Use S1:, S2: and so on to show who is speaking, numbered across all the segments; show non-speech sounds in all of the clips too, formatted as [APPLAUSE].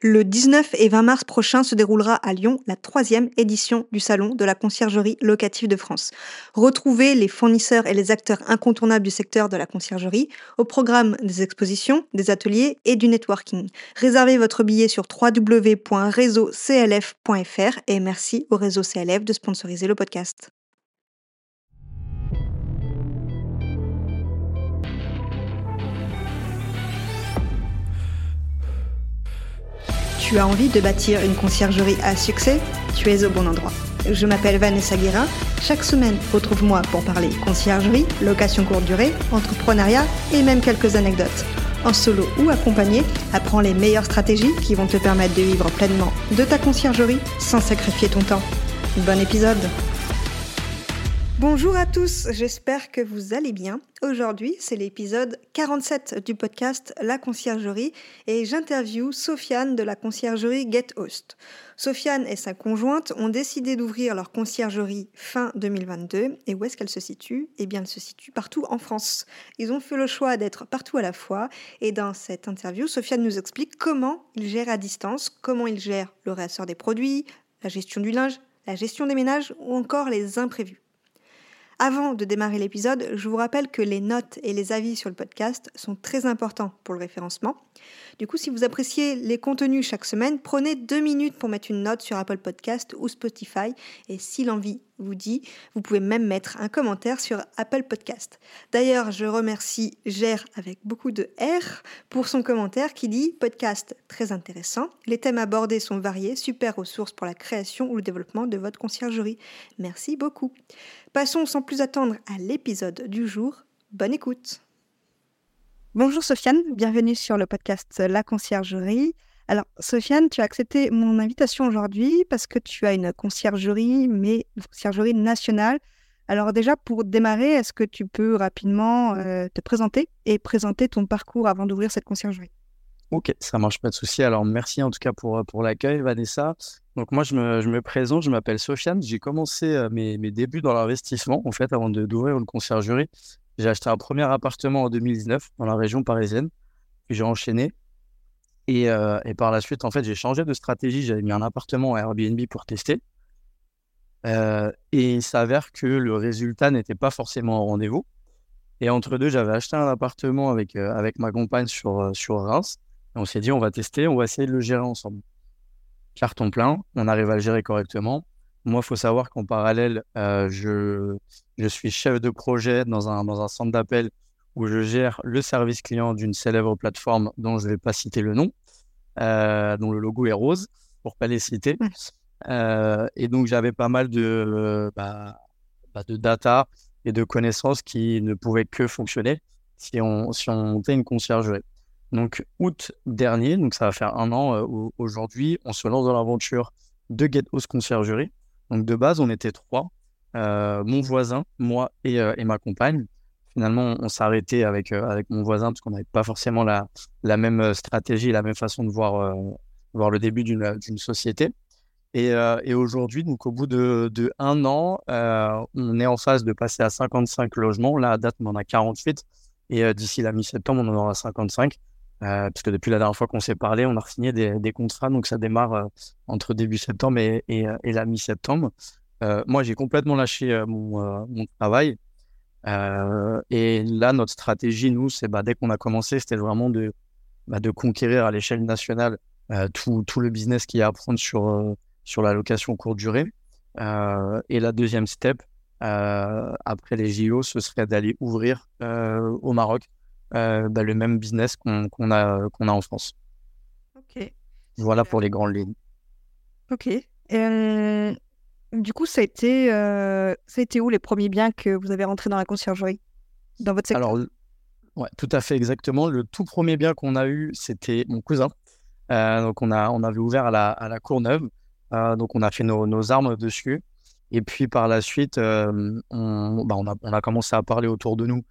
S1: Le 19 et 20 mars prochain se déroulera à Lyon la troisième édition du Salon de la conciergerie locative de France. Retrouvez les fournisseurs et les acteurs incontournables du secteur de la conciergerie au programme des expositions, des ateliers et du networking. Réservez votre billet sur www.réseauclf.fr et merci au réseau CLF de sponsoriser le podcast. Tu as envie de bâtir une conciergerie à succès Tu es au bon endroit. Je m'appelle Vanessa Guérin. Chaque semaine, retrouve-moi pour parler conciergerie, location courte durée, entrepreneuriat et même quelques anecdotes. En solo ou accompagné, apprends les meilleures stratégies qui vont te permettre de vivre pleinement de ta conciergerie sans sacrifier ton temps. Bon épisode Bonjour à tous, j'espère que vous allez bien. Aujourd'hui, c'est l'épisode 47 du podcast La Conciergerie et j'interviewe Sofiane de la conciergerie Get Host. Sofiane et sa conjointe ont décidé d'ouvrir leur conciergerie fin 2022 et où est-ce qu'elle se situe? Eh bien, elle se situe partout en France. Ils ont fait le choix d'être partout à la fois et dans cette interview, Sofiane nous explique comment ils gèrent à distance, comment ils gèrent le réassort des produits, la gestion du linge, la gestion des ménages ou encore les imprévus. Avant de démarrer l'épisode, je vous rappelle que les notes et les avis sur le podcast sont très importants pour le référencement. Du coup, si vous appréciez les contenus chaque semaine, prenez deux minutes pour mettre une note sur Apple Podcast ou Spotify. Et si l'envie vous dit, vous pouvez même mettre un commentaire sur Apple Podcast. D'ailleurs, je remercie Gère avec beaucoup de R pour son commentaire qui dit podcast très intéressant. Les thèmes abordés sont variés, super ressources pour la création ou le développement de votre conciergerie. Merci beaucoup. Passons sans plus attendre à l'épisode du jour. Bonne écoute. Bonjour Sofiane, bienvenue sur le podcast La Conciergerie. Alors Sofiane, tu as accepté mon invitation aujourd'hui parce que tu as une conciergerie, mais une conciergerie nationale. Alors déjà, pour démarrer, est-ce que tu peux rapidement euh, te présenter et présenter ton parcours avant d'ouvrir cette conciergerie?
S2: Ok, ça marche pas de souci. Alors merci en tout cas pour, pour l'accueil, Vanessa. Donc moi, je me, je me présente, je m'appelle Sofiane. J'ai commencé euh, mes, mes, débuts dans l'investissement, en fait, avant d'ouvrir une conciergerie. J'ai acheté un premier appartement en 2019 dans la région parisienne, puis j'ai enchaîné. Et, euh, et, par la suite, en fait, j'ai changé de stratégie. J'avais mis un appartement à Airbnb pour tester. Euh, et il s'avère que le résultat n'était pas forcément au rendez-vous. Et entre deux, j'avais acheté un appartement avec, euh, avec ma compagne sur, sur Reims. Et on s'est dit, on va tester, on va essayer de le gérer ensemble. Carton plein, on arrive à le gérer correctement. Moi, il faut savoir qu'en parallèle, je, je suis chef de projet dans un, dans un centre d'appel où je gère le service client d'une célèbre plateforme dont je ne vais pas citer le nom, euh, dont le logo est rose, pour pas les citer. Euh, et donc, j'avais pas mal de, bah, bah, de data et de connaissances qui ne pouvaient que fonctionner si on, si on montait une conciergerie. Donc, août dernier, donc ça va faire un an euh, aujourd'hui, on se lance dans l'aventure de Get House Conciergerie. Donc, de base, on était trois. Euh, mon voisin, moi euh, et, ma compagne. Finalement, on, s'est arrêté avec, euh, avec mon voisin parce qu'on n'avait pas forcément la, même stratégie, la même façon de voir, le début d'une société. Et, aujourd'hui, donc au bout de, un an, on est en phase de passer à 55 logements. Là, à date, on en a 48. Et d'ici la mi-septembre, on en aura 55. parce que depuis la dernière fois qu'on s'est parlé, on a signé des, contrats. Donc ça démarre entre début septembre et la mi-septembre. Euh, moi, j'ai complètement lâché euh, mon, euh, mon, travail. et là, notre stratégie, nous, c'est bah, dès qu'on a commencé, c'était vraiment de, bah, de conquérir à l'échelle nationale tout, tout, le business qu'il y a à prendre sur, sur la location courte durée. et la deuxième step, après les JO, ce serait d'aller ouvrir au Maroc bah, le même business qu'on a, qu'on a en France.
S1: Ok.
S2: Voilà pour les grandes lignes.
S1: Ok. Du coup, ça a, été, euh, ça a été où les premiers biens que vous avez rentrés dans la conciergerie Dans votre secteur?
S2: Alors, ouais, tout à fait, exactement. Le tout premier bien qu'on a eu, c'était mon cousin. Euh, donc, on, avait ouvert à la, à la Courneuve. Euh, donc, on a fait nos, armes dessus. Et puis, par la suite, on, bah, on, a, commencé à parler autour de nous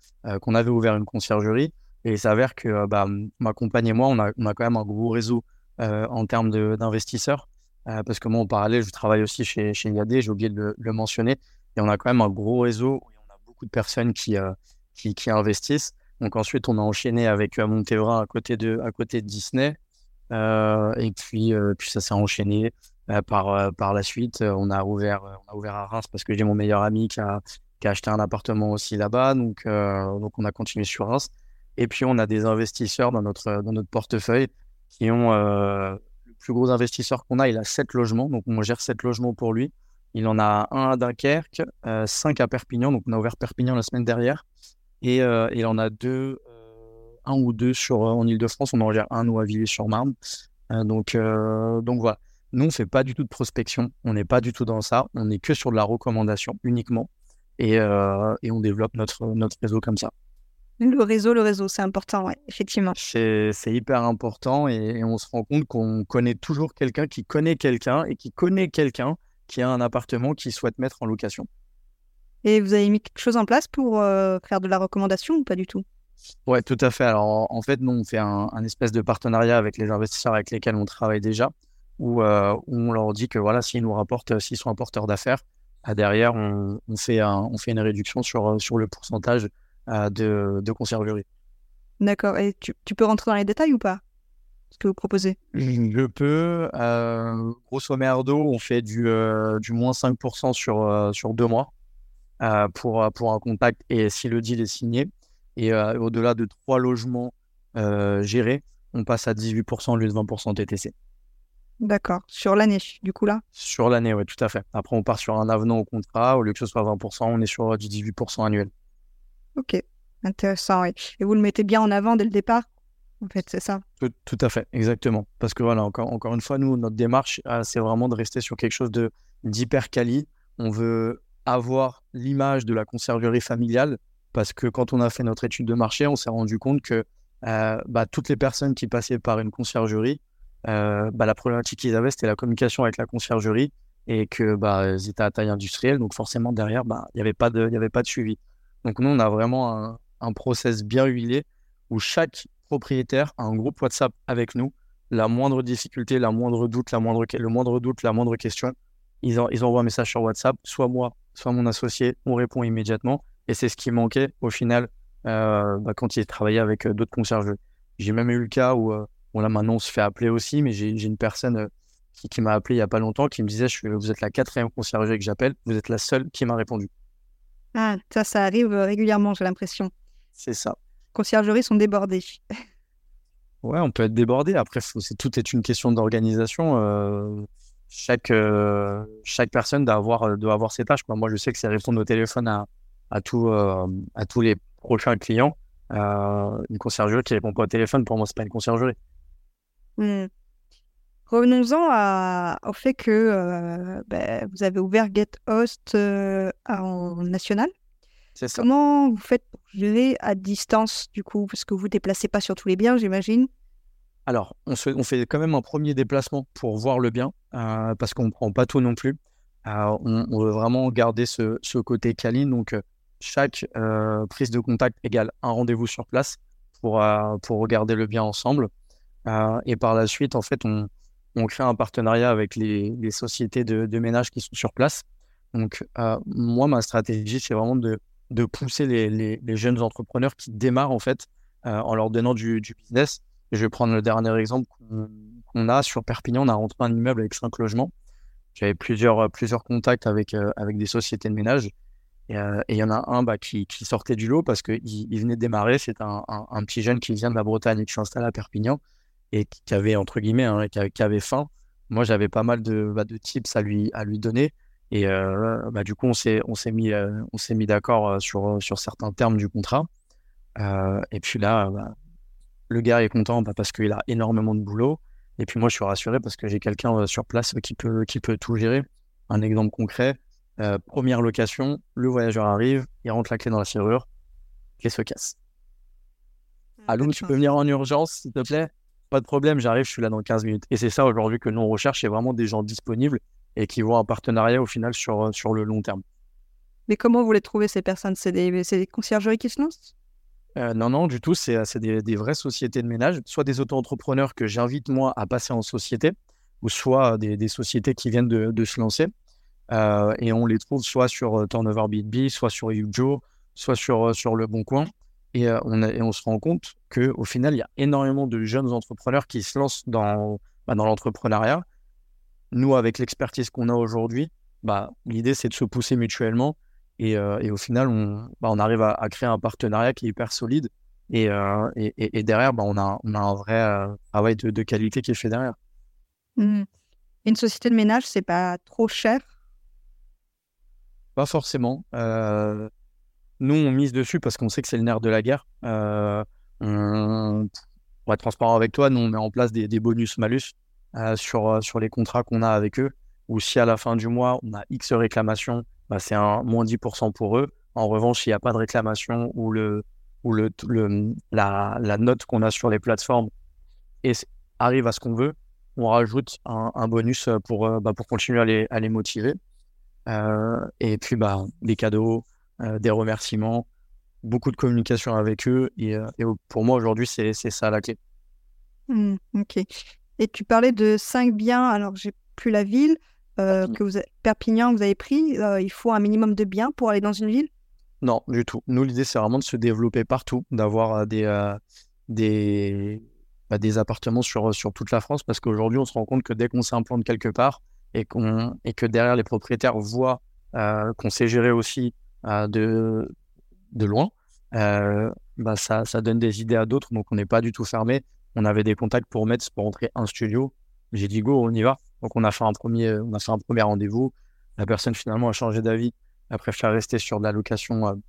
S2: qu'on avait ouvert une conciergerie. Et il s'avère que bah, ma compagne et moi, on a quand même un gros réseau en termes d'investisseurs. Euh, parce que moi, en parallèle, je travaille aussi chez, chez IAD, j'ai oublié de le, mentionner. Et on a quand même un gros réseau où on a beaucoup de personnes qui, euh, qui, investissent. Donc ensuite, on a enchaîné avec euh, Montevrain à côté de, à côté de Disney. et puis, puis ça s'est enchaîné. par, par la suite, on a ouvert, on a ouvert à Reims parce que j'ai mon meilleur ami qui a, qui a acheté un appartement aussi là-bas. Donc, donc, on a continué sur Reims. Et puis, on a des investisseurs dans notre, dans notre portefeuille qui ont plus gros investisseur qu'on a. Il a sept logements. Donc, on gère sept logements pour lui. Il en a un à Dunkerque, cinq à Perpignan. Donc, on a ouvert Perpignan la semaine dernière. Et il en a deux un ou deux sur, en Ile-de-France. On en gère un ou à Villiers-sur-Marne. donc, voilà. Nous, on ne fait pas du tout de prospection. On n'est pas du tout dans ça. On n'est que sur de la recommandation uniquement. Et, et on développe notre réseau comme ça.
S3: Le réseau, le réseau, c'est important, ouais, effectivement.
S2: C'est hyper important et, on se rend compte qu'on connaît toujours quelqu'un qui connaît quelqu'un et qui connaît quelqu'un qui a un appartement qu'il souhaite mettre en location.
S3: Et vous avez mis quelque chose en place pour faire de la recommandation ou pas du tout?
S2: Ouais, tout à fait. Alors, en fait, nous, on fait un, espèce de partenariat avec les investisseurs avec lesquels on travaille déjà, où, euh, on leur dit que voilà, s'ils nous rapportent, euh, s'ils sont un porteur d'affaires, bah, derrière, on, fait on fait une réduction sur, euh, sur le pourcentage de, de conciergerie.
S3: D'accord. Et tu, peux rentrer dans les détails ou pas Ce que vous proposez?
S2: Je peux. grosso merdo, on fait du, du moins 5% sur, sur deux mois pour, pour un contact et si le deal est signé. Et euh, au-delà de trois logements euh, gérés, on passe à 18% au lieu de 20% TTC.
S3: D'accord. Sur l'année, du coup, là?
S2: Sur l'année, oui, tout à fait. Après, on part sur un avenant au contrat. Au lieu que ce soit 20%, on est sur du 18% annuel.
S3: Ok, intéressant. Et vous le mettez bien en avant dès le départ en fait, c'est ça?
S2: Tout, à fait, exactement. Parce que voilà, encore, une fois, nous, notre démarche, euh, c'est vraiment de rester sur quelque chose d'hyper quali. On veut avoir l'image de la conciergerie familiale parce que quand on a fait notre étude de marché, on s'est rendu compte que euh, bah, toutes les personnes qui passaient par une conciergerie, euh, bah, la problématique qu'ils avaient, c'était la communication avec la conciergerie et que bah, étaient à taille industrielle. Donc forcément, derrière, bah, il n'y avait pas de suivi. Donc nous, on a vraiment un, process bien huilé où chaque propriétaire a un groupe WhatsApp avec nous. La moindre difficulté, la moindre doute, la moindre, le moindre doute, la moindre question, ils, ils envoient un message sur WhatsApp. Soit moi, soit mon associé, on répond immédiatement. Et c'est ce qui manquait au final euh, bah, quand il travaillait avec euh, d'autres concierges. J'ai même eu le cas où, euh, bon là maintenant on se fait appeler aussi, mais j'ai une personne qui, m'a appelé il n'y a pas longtemps qui me disait je Vous êtes la quatrième concierge que j'appelle, vous êtes la seule qui m'a répondu.
S3: Ah, ça, ça arrive régulièrement, j'ai l'impression.
S2: C'est ça.
S3: Conciergeries sont débordées.
S2: ouais, on peut être débordé. Après, c'est tout est une question d'organisation. chaque, chaque personne doit avoir, doit avoir ses tâches. Moi, je sais que c'est répondre au téléphone à, à, tout, euh, à tous les prochains clients. Euh, une conciergerie qui répond pas au téléphone, pour moi, c'est pas une conciergerie.
S3: Mmh. Revenons-en au fait que euh, ben, vous avez ouvert GetHost en national.
S2: C'est ça.
S3: Comment vous faites pour gérer à distance, du coup? Parce que vous ne déplacez pas sur tous les biens, j'imagine.
S2: Alors, on, on, fait quand même un premier déplacement pour voir le bien, parce qu'on ne prend pas tout non plus. on, on, veut vraiment garder ce, ce côté câline. Donc, chaque euh, prise de contact égale un rendez-vous sur place pour, euh, pour regarder le bien ensemble. Euh, et par la suite, en fait, on, on crée un partenariat avec les, sociétés de, de, ménage qui sont sur place. Donc, moi, ma stratégie, c'est vraiment de, pousser les, jeunes entrepreneurs qui démarrent, en fait, en leur donnant du, business. je vais prendre le dernier exemple qu'on a sur Perpignan. On a rentré un immeuble avec cinq logements. J'avais plusieurs, contacts avec, avec des sociétés de ménage. Euh, et il y en a un bah, qui, sortait du lot parce qu'il il venait de démarrer. C'est un, un, petit jeune qui vient de la Bretagne et qui s'installe à Perpignan et qui avait, entre guillemets, hein, qui, avait, qui, avait, faim. Moi, j'avais pas mal de, bah, de tips à lui, à lui donner. Et euh, bah, du coup, on s'est, on s'est mis, euh, on s'est mis d'accord sur, sur certains termes du contrat. et puis là, bah, le gars est content bah, parce qu'il a énormément de boulot. Et puis moi, je suis rassuré parce que j'ai quelqu'un sur place qui peut, qui peut tout gérer. Un exemple concret, euh, première location, le voyageur arrive, il rentre la clé dans la serrure, clé se casse. Ah, Allô, tu peux venir en urgence, s'il te plaît? Pas de problème, j'arrive, je suis là dans 15 minutes. Et c'est ça aujourd'hui que nous on recherche, c'est vraiment des gens disponibles et qui vont un partenariat au final sur, euh, sur le long terme.
S3: Mais comment vous les trouvez ces personnes? C'est des, des, conciergeries qui se lancent?
S2: Euh, non, non, du tout. C'est des, des, vraies sociétés de ménage, soit des auto-entrepreneurs que j'invite moi à passer en société, ou soit des, des sociétés qui viennent de, de se lancer. Euh, et on les trouve soit sur euh, Turnover BNB, soit sur Yujo, soit sur, euh, sur Le Bon Coin. Et, on, et on se rend compte qu'au final, il y a énormément de jeunes entrepreneurs qui se lancent dans, bah, dans l'entrepreneuriat. Nous, avec l'expertise qu'on a aujourd'hui, bah, l'idée, c'est de se pousser mutuellement. Et, et au final, on, bah, on arrive à, créer un partenariat qui est hyper solide. Et, et, et, derrière, on, a, on a un vrai travail de, de, qualité qui est fait derrière.
S3: Mmh. Une société de ménage, c'est pas trop cher?
S2: Pas forcément. Euh, nous, on mise dessus parce qu'on sait que c'est le nerf de la guerre. Euh, on, pour être transparent avec toi, nous, on met en place des, bonus-malus euh, sur, sur les contrats qu'on a avec eux. Ou si à la fin du mois, on a X réclamations, bah, c'est un moins 10% pour eux. En revanche, s'il n'y a pas de réclamation ou, le, ou le, la, la note qu'on a sur les plateformes et arrive à ce qu'on veut, on rajoute un, bonus pour, euh, bah, pour continuer à les, à les motiver. Euh, et puis, bah, des cadeaux, euh, des remerciements, beaucoup de communication avec eux. Et, pour moi, aujourd'hui, c'est ça la clé.
S3: Mmh, ok. Et tu parlais de cinq biens, alors j'ai plus la ville, que vous Perpignan, vous avez pris. il faut un minimum de biens pour aller dans une ville?
S2: Non, du tout. Nous, l'idée, c'est vraiment de se développer partout, d'avoir des, des, bah, des appartements sur, sur toute la France parce qu'aujourd'hui, on se rend compte que dès qu'on s'implante quelque part et, qu'on, et que derrière les propriétaires voient euh, qu'on sait gérer aussi euh, de, de loin, euh, bah ça, ça donne des idées à d'autres. Donc, on n'est pas du tout fermé. On avait des contacts pour mettre pour rentrer un studio. J'ai dit go, on y va. Donc, on a fait un premier, on a fait un premier rendez-vous. La personne finalement a changé d'avis. Elle préfère rester sur de la location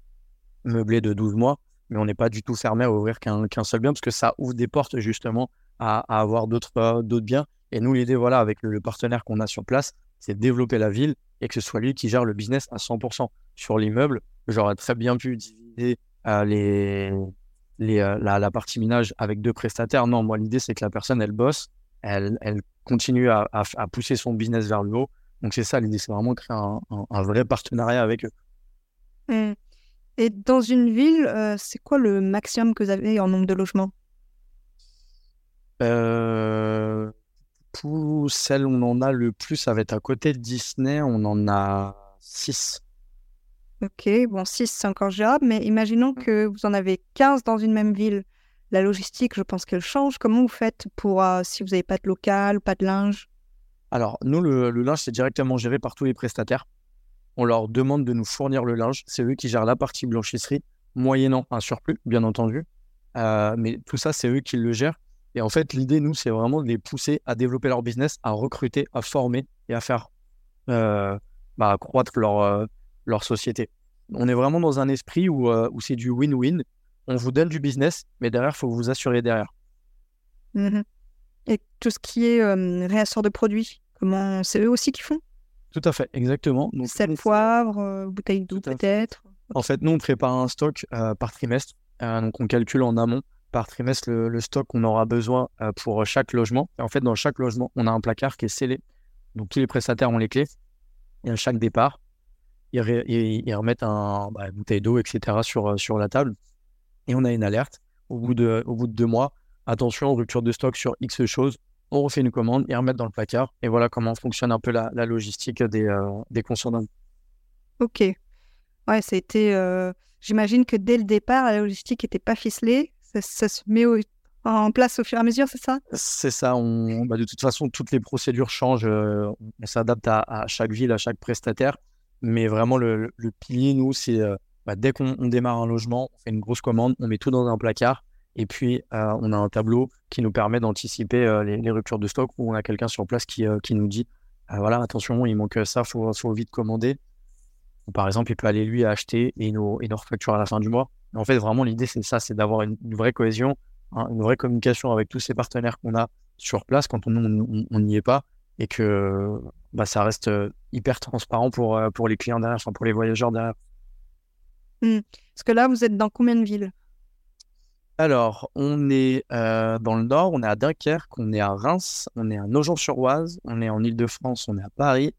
S2: meublée de 12 mois mais on n'est pas du tout fermé à ouvrir qu'un seul bien parce que ça ouvre des portes justement à, avoir d'autres euh, biens. Et nous, l'idée, voilà, avec le, partenaire qu'on a sur place, c'est de développer la ville et que ce soit lui qui gère le business à 100%. Sur l'immeuble, j'aurais très bien pu diviser euh, les, les, euh, la, partie minage avec deux prestataires. Non, moi, l'idée, c'est que la personne, elle bosse, elle, elle continue à, à, pousser son business vers le haut. Donc, c'est ça, l'idée, c'est vraiment créer un, un, vrai partenariat avec eux.
S3: Mmh. Et dans une ville, euh, c'est quoi le maximum que vous avez en nombre de logements?
S2: Euh, Pour celle où on en a le plus, ça va être à côté de Disney, on en a 6.
S3: Ok, bon, 6 c'est encore gérable, mais imaginons mmh. que vous en avez 15 dans une même ville. La logistique, je pense qu'elle change. Comment vous faites pour euh, si vous n'avez pas de local, pas de linge?
S2: Alors, nous, le linge, c'est directement géré par tous les prestataires on leur demande de nous fournir le linge. C'est eux qui gèrent la partie blanchisserie, moyennant un surplus, bien entendu. Euh, mais tout ça, c'est eux qui le gèrent. Et en fait, l'idée, nous, c'est vraiment de les pousser à développer leur business, à recruter, à former et à faire euh, bah, croître leur, euh, leur société. On est vraiment dans un esprit où, où c'est du win-win. On vous donne du business, mais derrière, il faut vous assurer derrière.
S3: Mmh et tout ce qui est réassort de produits, comment c'est eux aussi qui font?
S2: Tout à fait, exactement.
S3: Donc, Sel, poivre, euh, bouteille d'eau peut-être?
S2: En fait, nous, on prépare un stock euh, par trimestre. Euh, donc, on calcule en amont par trimestre le, stock qu'on aura besoin pour chaque logement. Et en fait, dans chaque logement, on a un placard qui est scellé. Donc, tous les prestataires ont les clés. Et à chaque départ, ils, remettent un, bah, une bouteille d'eau, etc. Sur, sur la table. Et on a une alerte au bout de, deux mois. Attention, rupture de stock sur X choses on refait une commande et remettre dans le placard. Et voilà comment fonctionne un peu la, logistique des, euh, des.
S3: Ok. Ouais, été. Euh, j'imagine que dès le départ, la logistique n'était pas ficelée. Ça, se met en place au fur et à mesure, c'est ça?
S2: C'est ça. Bah, de toute façon, toutes les procédures changent. Euh, on s'adapte à, chaque ville, à chaque prestataire. Mais vraiment, le, pilier, nous, c'est bah, dès qu'on démarre un logement, on fait une grosse commande, on met tout dans un placard et puis, euh, on a un tableau qui nous permet d'anticiper euh, les, ruptures de stock où on a quelqu'un sur place qui, euh, nous dit voilà, attention, il manque ça, il faut, vite commander. par exemple, il peut aller lui acheter et nous, et nous refacturer à la fin du mois. En fait, vraiment, l'idée, c'est ça c'est d'avoir une, vraie cohésion, hein, une vraie communication avec tous ces partenaires qu'on a sur place quand on n'y est pas et que bah, ça reste hyper transparent pour, pour les clients derrière, enfin pour les voyageurs derrière.
S3: Mmh. Parce que là, vous êtes dans combien de villes?
S2: Alors, on est euh, dans le nord, on est à Dunkerque, on est à Reims, on est à Nogent-sur-Oise, on est en Ile-de-France, on est à Paris,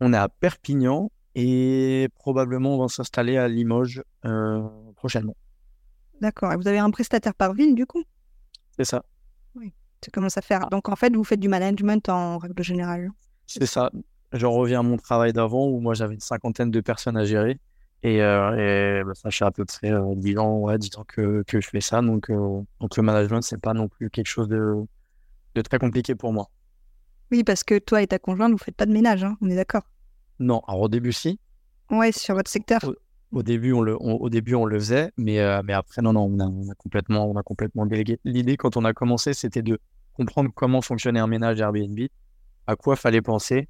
S2: on est à Perpignan et probablement on va s'installer à Limoges euh, prochainement.
S3: D'accord. Et vous avez un prestataire par ville du coup?
S2: C'est ça.
S3: Oui. Ça commence à faire. Donc en fait, vous faites du management en règle générale.
S2: C'est ça. Je reviens à mon travail d'avant où moi j'avais une cinquantaine de personnes à gérer. Et, euh, bah, ça fait à peu près 10 ans, ouais, 10 ans que, que je fais ça. Donc, donc le management, c'est pas non plus quelque chose de, de très compliqué pour moi.
S3: Oui, parce que toi et ta conjointe, vous faites pas de ménage, hein, on est d'accord
S2: Non, alors au début, si.
S3: Ouais, sur votre secteur.
S2: Au, début, on le, au début, on le faisait, mais, mais après, non, non, on a, on a, complètement, on a complètement délégué. L'idée, quand on a commencé, c'était de comprendre comment fonctionnait un ménage Airbnb, à quoi fallait penser.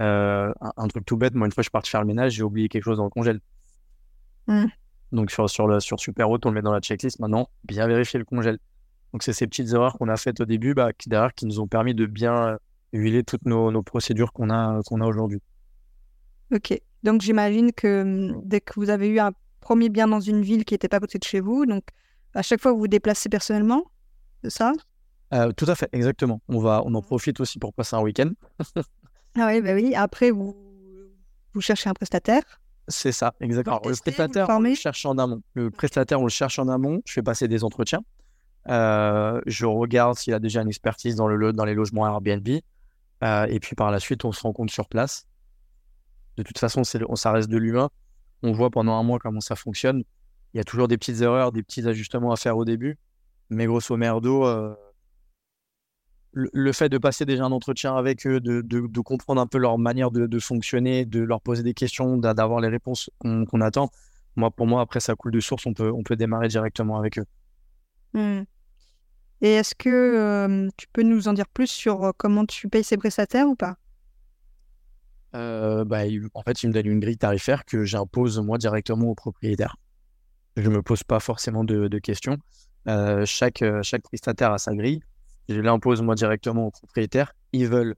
S2: Euh, un, truc tout bête, moi, une fois, je parti faire le ménage, j'ai oublié quelque chose dans le congèle. Mmh. Donc, sur, sur, le, sur Superhot, on le met dans la checklist. Maintenant, bien vérifier le congèle. Donc, c'est ces petites erreurs qu'on a faites au début bah, qui, derrière, qui nous ont permis de bien euh, huiler toutes nos, nos procédures qu'on a, qu'on a aujourd'hui.
S3: Ok. Donc, j'imagine que hum, dès que vous avez eu un premier bien dans une ville qui n'était pas à côté de chez vous, donc à chaque fois vous vous déplacez personnellement, c'est ça?
S2: Euh, tout à fait, exactement. On, va, on en profite aussi pour passer un week-end. [LAUGHS]
S3: ah oui, bah oui. Après, vous, vous cherchez un prestataire.
S2: C'est ça, exactement. le prestataire, on le cherche en amont. Le prestataire, on le cherche en amont. Je fais passer des entretiens. Euh, je regarde s'il a déjà une expertise dans, le, dans les logements Airbnb. Euh, et puis par la suite, on se rend compte sur place. De toute façon, on, ça reste de l'humain. On voit pendant un mois comment ça fonctionne. Il y a toujours des petites erreurs, des petits ajustements à faire au début. Mais grosso merdo, le, fait de passer déjà un entretien avec eux, de, comprendre un peu leur manière de, fonctionner, de leur poser des questions, d'avoir les réponses qu'on attend, moi, pour moi, après, ça coule de source, on peut, démarrer directement avec eux.
S3: Mmh. Et est-ce que tu peux nous en dire plus sur comment tu payes ces prestataires ou pas?
S2: Euh, bah, En fait, ils me donnent une grille tarifaire que j'impose moi directement au propriétaire. Je ne me pose pas forcément de, questions. Euh, chaque, chaque prestataire a sa grille je l'impose moi directement aux propriétaires. Ils veulent,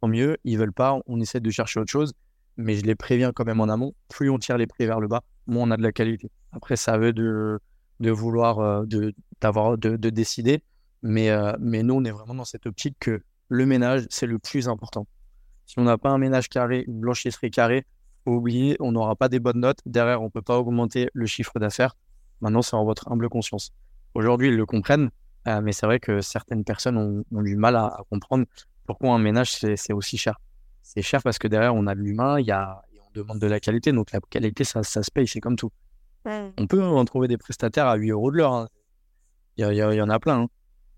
S2: tant mieux. Ils veulent pas, on essaie de chercher autre chose. Mais je les préviens quand même en amont. Plus on tire les prix vers le bas, moins on a de la qualité. Après, ça veut de, de vouloir, euh, de, d'avoir, de, de, décider. Mais, euh, mais nous, on est vraiment dans cette optique que le ménage, c'est le plus important. Si on n'a pas un ménage carré, une blanchisserie carrée, faut oublier, on n'aura pas des bonnes notes. Derrière, on ne peut pas augmenter le chiffre d'affaires. Maintenant, c'est en votre humble conscience. Aujourd'hui, ils le comprennent, euh, mais c'est vrai que certaines personnes ont, du mal à, comprendre pourquoi un ménage, c'est aussi cher. C'est cher parce que derrière, on a de l'humain, il y a, on demande de la qualité. Donc la qualité, ça, ça se paye, c'est comme tout. On peut en trouver des prestataires à 8 euros de l'heure. Hein. Il y, y, en a plein. Hein.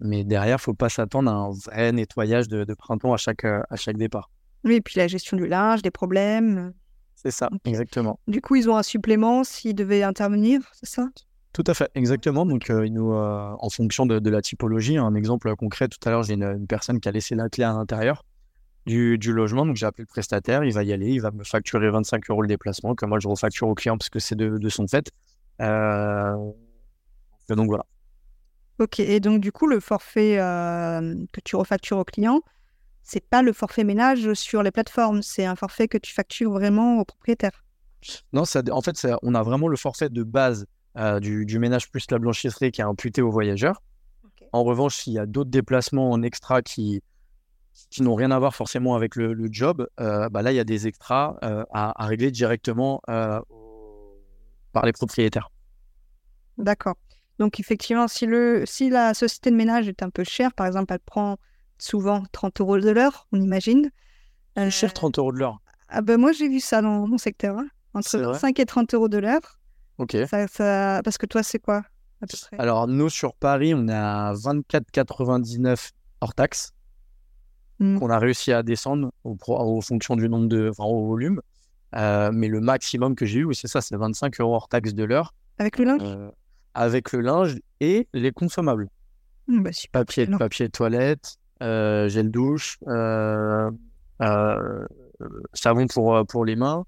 S2: Mais derrière, il ne faut pas s'attendre à un vrai nettoyage de, printemps à chaque, à chaque départ.
S3: Oui, et puis la gestion du linge, des problèmes.
S2: C'est ça, exactement.
S3: Du coup, ils ont un supplément s'ils devaient intervenir, c'est ça?
S2: Tout à fait, exactement. Donc, euh, nous, euh, en fonction de, la typologie, un exemple concret, tout à l'heure, j'ai une, personne qui a laissé la clé à l'intérieur du, logement. Donc, j'ai appelé le prestataire, il va y aller, il va me facturer 25 euros le déplacement, que moi, je refacture au client parce que c'est de, son fait. Euh, donc, voilà.
S3: Ok, et donc, du coup, le forfait que tu refactures au client, c'est pas le forfait ménage sur les plateformes, c'est un forfait que tu factures vraiment au propriétaire.
S2: Non, ça, en fait, ça, on a vraiment le forfait de base euh, du, ménage plus la blanchisserie qui est imputé aux voyageurs. En revanche, s'il y a d'autres déplacements en extra qui, qui n'ont rien à voir forcément avec le, job, euh, bah là, il y a des extras euh, à, régler directement par les propriétaires.
S3: D'accord. Donc, effectivement, si, le, si la société de ménage est un peu chère, par exemple, elle prend souvent 30 euros de l'heure, on imagine.
S2: Euh, cher 30 euros de l'heure.
S3: Ah ben moi, j'ai vu ça dans mon secteur. Hein. Entre 5 et 30 euros de l'heure.
S2: Ok.
S3: Parce que toi, c'est quoi
S2: Alors, nous, sur Paris, on est à 24,99 hors taxe. Mmh. qu'on a réussi à descendre au, au, fonction du nombre de. Enfin, au volume. Euh, mais le maximum que j'ai eu, c'est ça, c'est 25 euros hors taxe de l'heure.
S3: Avec le linge? Euh,
S2: Avec le linge et les consommables.
S3: Mmh, bah,
S2: papier, papier toilette, euh, gel douche, savon pour, pour les mains,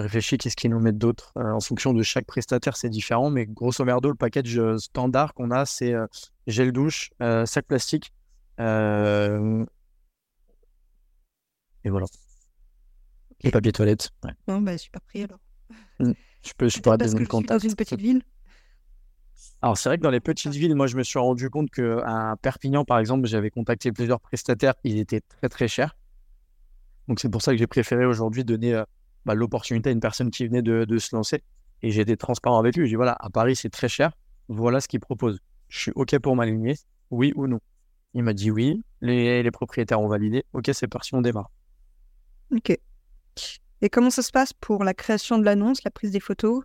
S2: je réfléchis qu'est-ce qu'ils nous mettent d'autre? Euh, en fonction de chaque prestataire, c'est différent, mais grosso merdo, le package euh, standard qu'on a, c'est euh, gel douche, sac plastique. Et voilà. Et papier toilette. Ouais.
S3: Non, bah, super pris alors.
S2: Mmh. Je peux, je peux
S3: parce que dans une petite ville.
S2: Alors, c'est vrai que dans les petites villes, moi, je me suis rendu compte qu'à Perpignan, par exemple, j'avais contacté plusieurs prestataires, ils étaient très, très chers. Donc, c'est pour ça que j'ai préféré aujourd'hui donner bah, l'opportunité à une personne qui venait de, se lancer. Et j'ai été transparent avec lui. J'ai dit voilà, à Paris, c'est très cher. Voilà ce qu'il propose. Je suis OK pour m'aligner, oui ou non. Il m'a dit oui. Les, les propriétaires ont validé. OK, c'est parti, on démarre.
S3: OK. Et comment ça se passe pour la création de l'annonce, la prise des photos?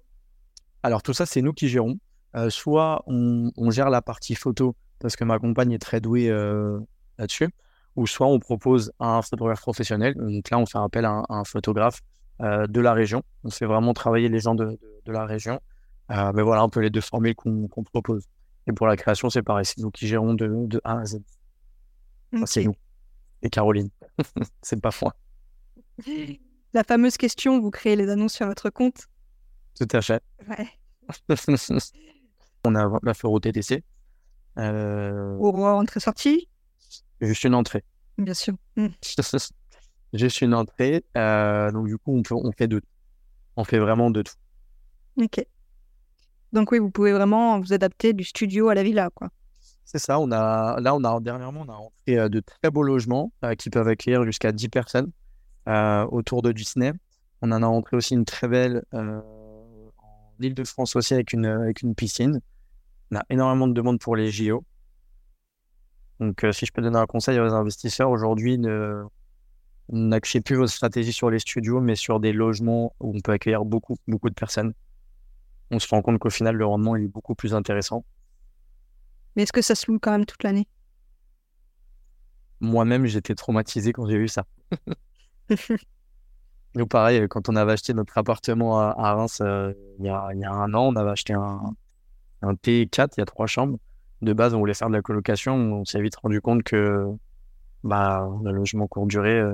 S2: Alors tout ça, c'est nous qui gérons. Euh, soit on, gère la partie photo parce que ma compagne est très douée euh, là-dessus, ou soit on propose un photographe professionnel. Donc là, on fait appel à un, photographe euh, de la région. On fait vraiment travailler les gens de, la région. mais voilà un peu les deux formules qu'on propose. Et pour la création, c'est pareil, c'est nous qui gérons de, A à Z. c'est nous. Et Caroline. [LAUGHS] c'est pas moi.
S3: La fameuse question, vous créez les annonces sur votre compte?
S2: Tout à fait.
S3: Ouais. [LAUGHS]
S2: on a la fait au TTC. Euh...
S3: Au entrée-sortie
S2: Juste une entrée.
S3: Bien sûr. [LAUGHS]
S2: Juste une entrée. Euh, donc, du coup, on, on fait de tout. On fait vraiment de tout.
S3: Ok. Donc, oui, vous pouvez vraiment vous adapter du studio à la villa, quoi.
S2: C'est ça. On a, là, on a dernièrement, on a rentré euh, de très beaux logements euh, qui peuvent accueillir jusqu'à 10 personnes autour de Disney. On en a rentré aussi une très belle en Ile-de-France aussi avec une, avec une piscine. On a énormément de demandes pour les JO. Donc, euh, si je peux donner un conseil aux investisseurs, aujourd'hui, ne plus votre stratégie sur les studios, mais sur des logements où on peut accueillir beaucoup, beaucoup de personnes. On se rend compte qu'au final, le rendement est beaucoup plus intéressant.
S3: Mais est-ce que ça se loue quand même toute l'année?
S2: Moi-même, j'étais traumatisé quand j'ai vu ça. Nous, pareil, quand on avait acheté notre appartement à, Reims euh, il, y a, il, y a, un an, on avait acheté un, un T4, il y a trois chambres. De base, on voulait faire de la colocation. On s'est vite rendu compte que bah, le logement court durée, euh,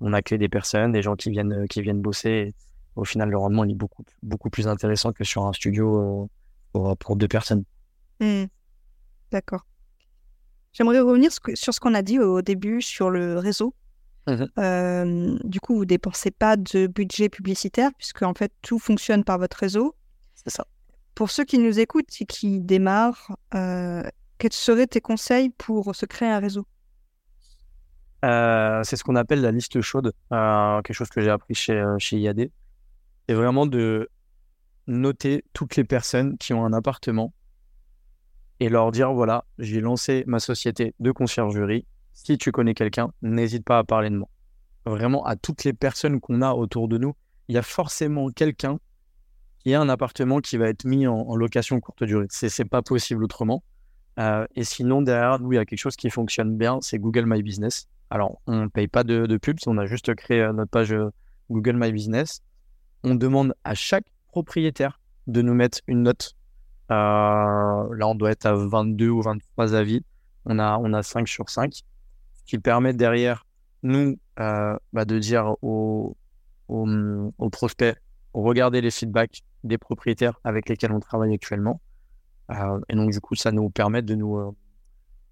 S2: on accueille des personnes, des gens qui viennent, qui viennent bosser. au final, le rendement est beaucoup, beaucoup plus intéressant que sur un studio euh, pour, deux personnes.
S3: Mmh. D'accord. J'aimerais revenir sur ce qu'on a dit au début sur le réseau. Mmh euh, du coup, vous ne dépensez pas de budget publicitaire puisque en fait tout fonctionne par votre réseau.
S2: C'est ça.
S3: Pour ceux qui nous écoutent et qui démarrent, euh, quels seraient tes conseils pour se créer un réseau?
S2: Euh, C'est ce qu'on appelle la liste chaude, euh, quelque chose que j'ai appris chez, chez IAD. C'est vraiment de noter toutes les personnes qui ont un appartement et leur dire voilà, j'ai lancé ma société de conciergerie. Si tu connais quelqu'un, n'hésite pas à parler de moi. Vraiment, à toutes les personnes qu'on a autour de nous, il y a forcément quelqu'un il y a un appartement qui va être mis en, location courte durée. C'est pas possible autrement. Euh, et sinon, derrière nous, il y a quelque chose qui fonctionne bien, c'est Google My Business. Alors, on ne paye pas de, de pubs, on a juste créé euh, notre page euh, Google My Business. On demande à chaque propriétaire de nous mettre une note. là, on doit être à 22 ou 23 avis. On a, on a 5 sur 5, ce qui permet derrière nous bah, de dire aux, aux prospects, regardez les feedbacks des propriétaires avec lesquels on travaille actuellement. Euh, et donc, du coup, ça nous permet de nous euh,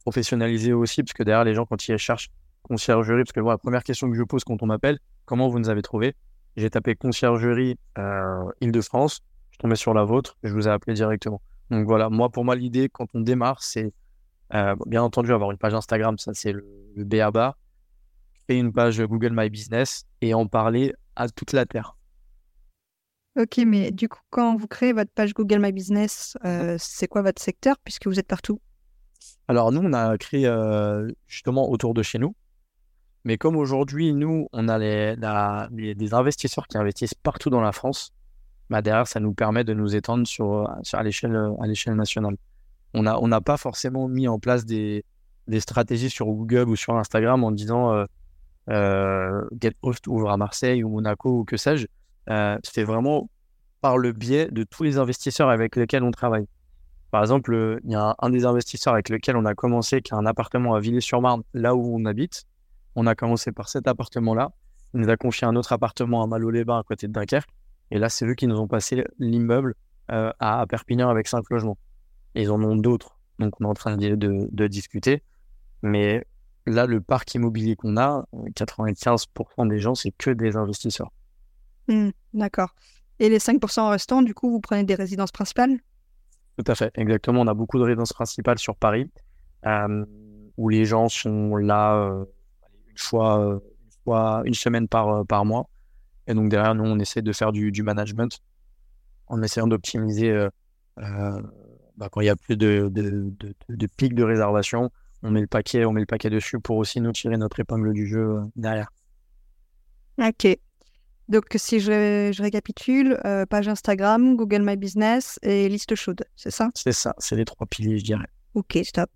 S2: professionnaliser aussi, parce que derrière, les gens, quand ils cherchent conciergerie, parce que la première question que je pose quand on m'appelle, comment vous nous avez trouvé J'ai tapé conciergerie euh, Île-de-France, je tombais sur la vôtre, je vous ai appelé directement. Donc voilà, moi, pour moi, l'idée, quand on démarre, c'est bien entendu avoir une page Instagram, ça c'est le, le BABA, créer une page Google My Business et en parler à toute la Terre.
S3: Ok, mais du coup, quand vous créez votre page Google My Business, euh, c'est quoi votre secteur puisque vous êtes partout?
S2: Alors, nous, on a créé euh, justement autour de chez nous. Mais comme aujourd'hui, nous, on a les, des investisseurs qui investissent partout dans la France, bah derrière, ça nous permet de nous étendre sur, à l'échelle nationale. On n'a on pas forcément mis en place des, stratégies sur Google ou sur Instagram en disant euh, euh GetHost ouvre à Marseille ou Monaco ou que sais-je euh, c'est vraiment par le biais de tous les investisseurs avec lesquels on travaille. Par exemple, euh, il y a un, des investisseurs avec lequel on a commencé, qui a un appartement à Villiers-sur-Marne, là où on habite. On a commencé par cet appartement-là. Il nous a confié un autre appartement à Malo-les-Bains, à côté de Dunkerque. Et là, c'est eux qui nous ont passé l'immeuble euh, à, Perpignan avec cinq logements. Ils en ont d'autres. Donc, on est en train de discuter. Mais là, le parc immobilier qu'on a, 95% des gens, c'est que des investisseurs.
S3: Mmh, d'accord. Et les 5% restants, du coup, vous prenez des résidences principales?
S2: Tout à fait, exactement. On a beaucoup de résidences principales sur Paris, où les gens sont là euh, une, fois, euh, une, fois, une semaine par, euh, par mois. Et donc derrière, nous, on essaie de faire du, du management en essayant d'optimiser bah, quand il y a plus de, de, de, de, pics de réservation. On met le paquet, on met le paquet dessus pour aussi nous tirer notre épingle du jeu derrière.
S3: Ok. Donc, si je, récapitule, euh, page Instagram, Google My Business et liste chaude, c'est ça?
S2: C'est ça, c'est les trois piliers, je dirais.
S3: Ok, stop.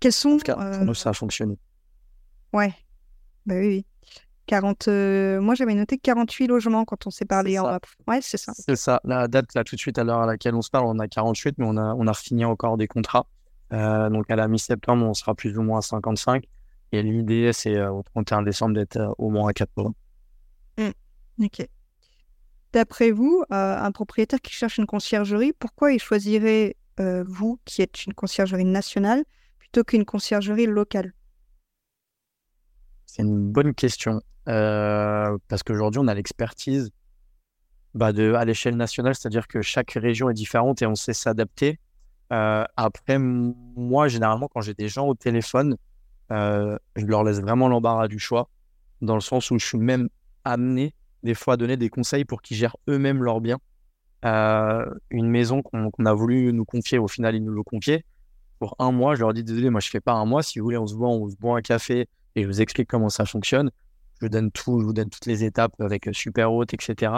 S3: Quels sont. En
S2: tout cas, pour nous, ça a fonctionné.
S3: Ouais, bah oui, oui. 40, euh, moi j'avais noté 48 logements quand on s'est parlé en Ouais, c'est ça.
S2: C'est ça. La date, là, tout de suite, à l'heure à laquelle on se parle, on a 48, mais on a, on a fini encore des contrats. Euh, donc à la mi-septembre, on sera plus ou moins à 55. Et l'idée, c'est euh, au 31 décembre d'être au moins à 80.
S3: Mmh. Ok. D'après vous, un propriétaire qui cherche une conciergerie, pourquoi il choisirait vous, qui êtes une conciergerie nationale, plutôt qu'une conciergerie locale?
S2: C'est une bonne question. Euh, parce qu'aujourd'hui, on a l'expertise bah, de, à l'échelle nationale, c'est-à-dire que chaque région est différente et on sait s'adapter. Euh, après, moi, généralement, quand j'ai des gens au téléphone, euh, je leur laisse vraiment l'embarras du choix, dans le sens où je suis même amené des fois à donner des conseils pour qu'ils gèrent eux-mêmes leurs biens. une maison qu'on a voulu nous confier, au final, ils nous l'ont confié. Pour un mois, je leur dis désolé, moi je fais pas un mois. Si vous voulez, on se voit, on se boit un café et je vous explique comment ça fonctionne. Je vous donne tout, je vous donne toutes les étapes avec super haute, etc.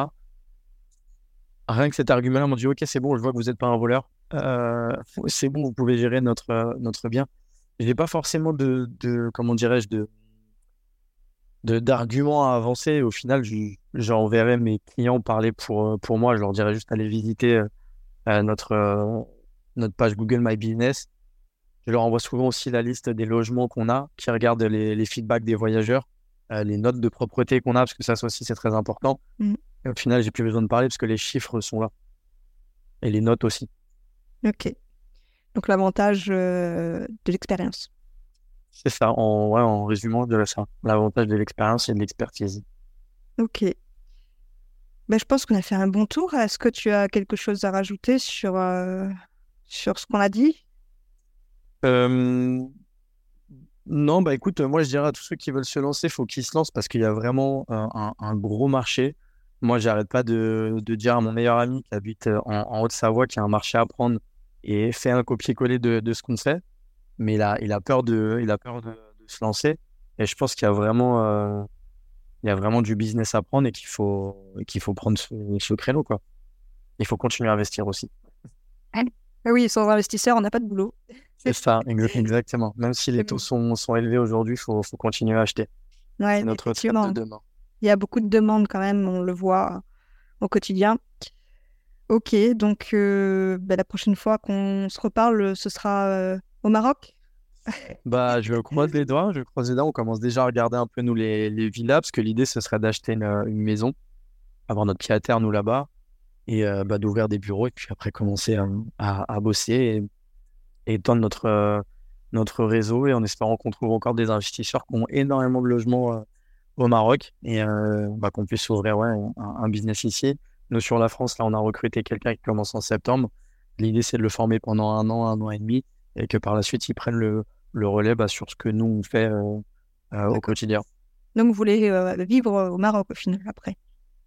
S2: Rien que cet argument-là, on m'a dit Ok, c'est bon, je vois que vous n'êtes pas un voleur. Euh, [LAUGHS] c'est bon, vous pouvez gérer notre, notre bien. Je n'ai pas forcément de, de comment dirais-je, de d'arguments à avancer. Au final, j'enverrai mes clients parler pour, pour moi. Je leur dirais juste aller visiter euh, notre, euh, notre page Google My Business. Je leur envoie souvent aussi la liste des logements qu'on a, qui regardent les, les feedbacks des voyageurs. Euh, les notes de propreté qu'on a, parce que ça aussi, c'est très important. Mm. Et au final, j'ai plus besoin de parler parce que les chiffres sont là. Et les notes aussi.
S3: Ok. Donc l'avantage euh, de l'expérience.
S2: C'est ça, en, ouais, en résumant de ça. L'avantage de l'expérience et de l'expertise.
S3: Ok. Ben, je pense qu'on a fait un bon tour. Est-ce que tu as quelque chose à rajouter sur, euh, sur ce qu'on a dit?
S2: Non, bah écoute, moi je dirais à tous ceux qui veulent se lancer, il faut qu'ils se lancent parce qu'il y a vraiment un, gros marché. Moi, j'arrête pas de, dire à mon meilleur ami qui habite en, Haute-Savoie qu'il y a un marché à prendre et fait un copier-coller de, ce qu'on fait. Mais il a, il a peur, de, il a peur de, se lancer. Et je pense qu'il y a vraiment, euh, il y a vraiment du business à prendre et qu'il faut, qu'il faut prendre ce, créneau. Quoi. Il faut continuer à investir aussi.
S3: Ah oui, sans investisseur, on n'a pas de boulot.
S2: C'est ça, exactement. Même si les taux sont, sont élevés aujourd'hui, il faut, faut, continuer à acheter.
S3: Ouais, c'est notre de demain. Il y a beaucoup de demandes quand même, on le voit au quotidien. Ok, donc euh, bah, la prochaine fois qu'on se reparle, ce sera euh, au Maroc?
S2: Bah, je croise les doigts, je croise les doigts. On commence déjà à regarder un peu nous les, villas, parce que l'idée ce serait d'acheter une, une, maison, avoir notre pied à terre nous là-bas, et euh, bah, d'ouvrir des bureaux, et puis après commencer à, bosser et étendre notre, euh, réseau et en espérant qu'on trouve encore des investisseurs qui ont énormément de logements euh, au Maroc et euh, bah, qu'on puisse ouvrir un, business ici. Nous, sur la France, là, on a recruté quelqu'un qui commence en septembre. L'idée, c'est de le former pendant un an, un an et demi et que par la suite, ils prennent le, le relais bah, sur ce que nous, on fait au quotidien.
S3: Donc, vous voulez vivre au Maroc au final après?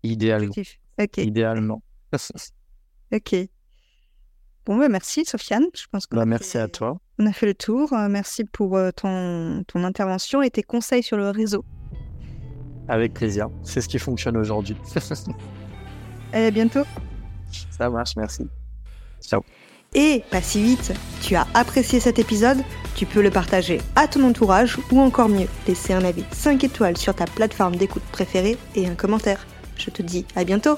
S2: Idéalement. Idéalement. [LAUGHS]
S3: ok. Bon, bah, merci Sofiane. Je pense
S2: que bah, merci à toi.
S3: On a fait le tour. Euh, merci pour euh, ton, ton intervention et tes conseils sur le réseau.
S2: Avec plaisir. C'est ce qui fonctionne aujourd'hui. [LAUGHS]
S3: et à bientôt.
S2: Ça marche, merci. Ciao.
S3: Et pas si vite, tu as apprécié cet épisode, tu peux le partager à ton entourage ou encore mieux, laisser un avis 5 étoiles sur ta plateforme d'écoute préférée et un commentaire. Je te dis à bientôt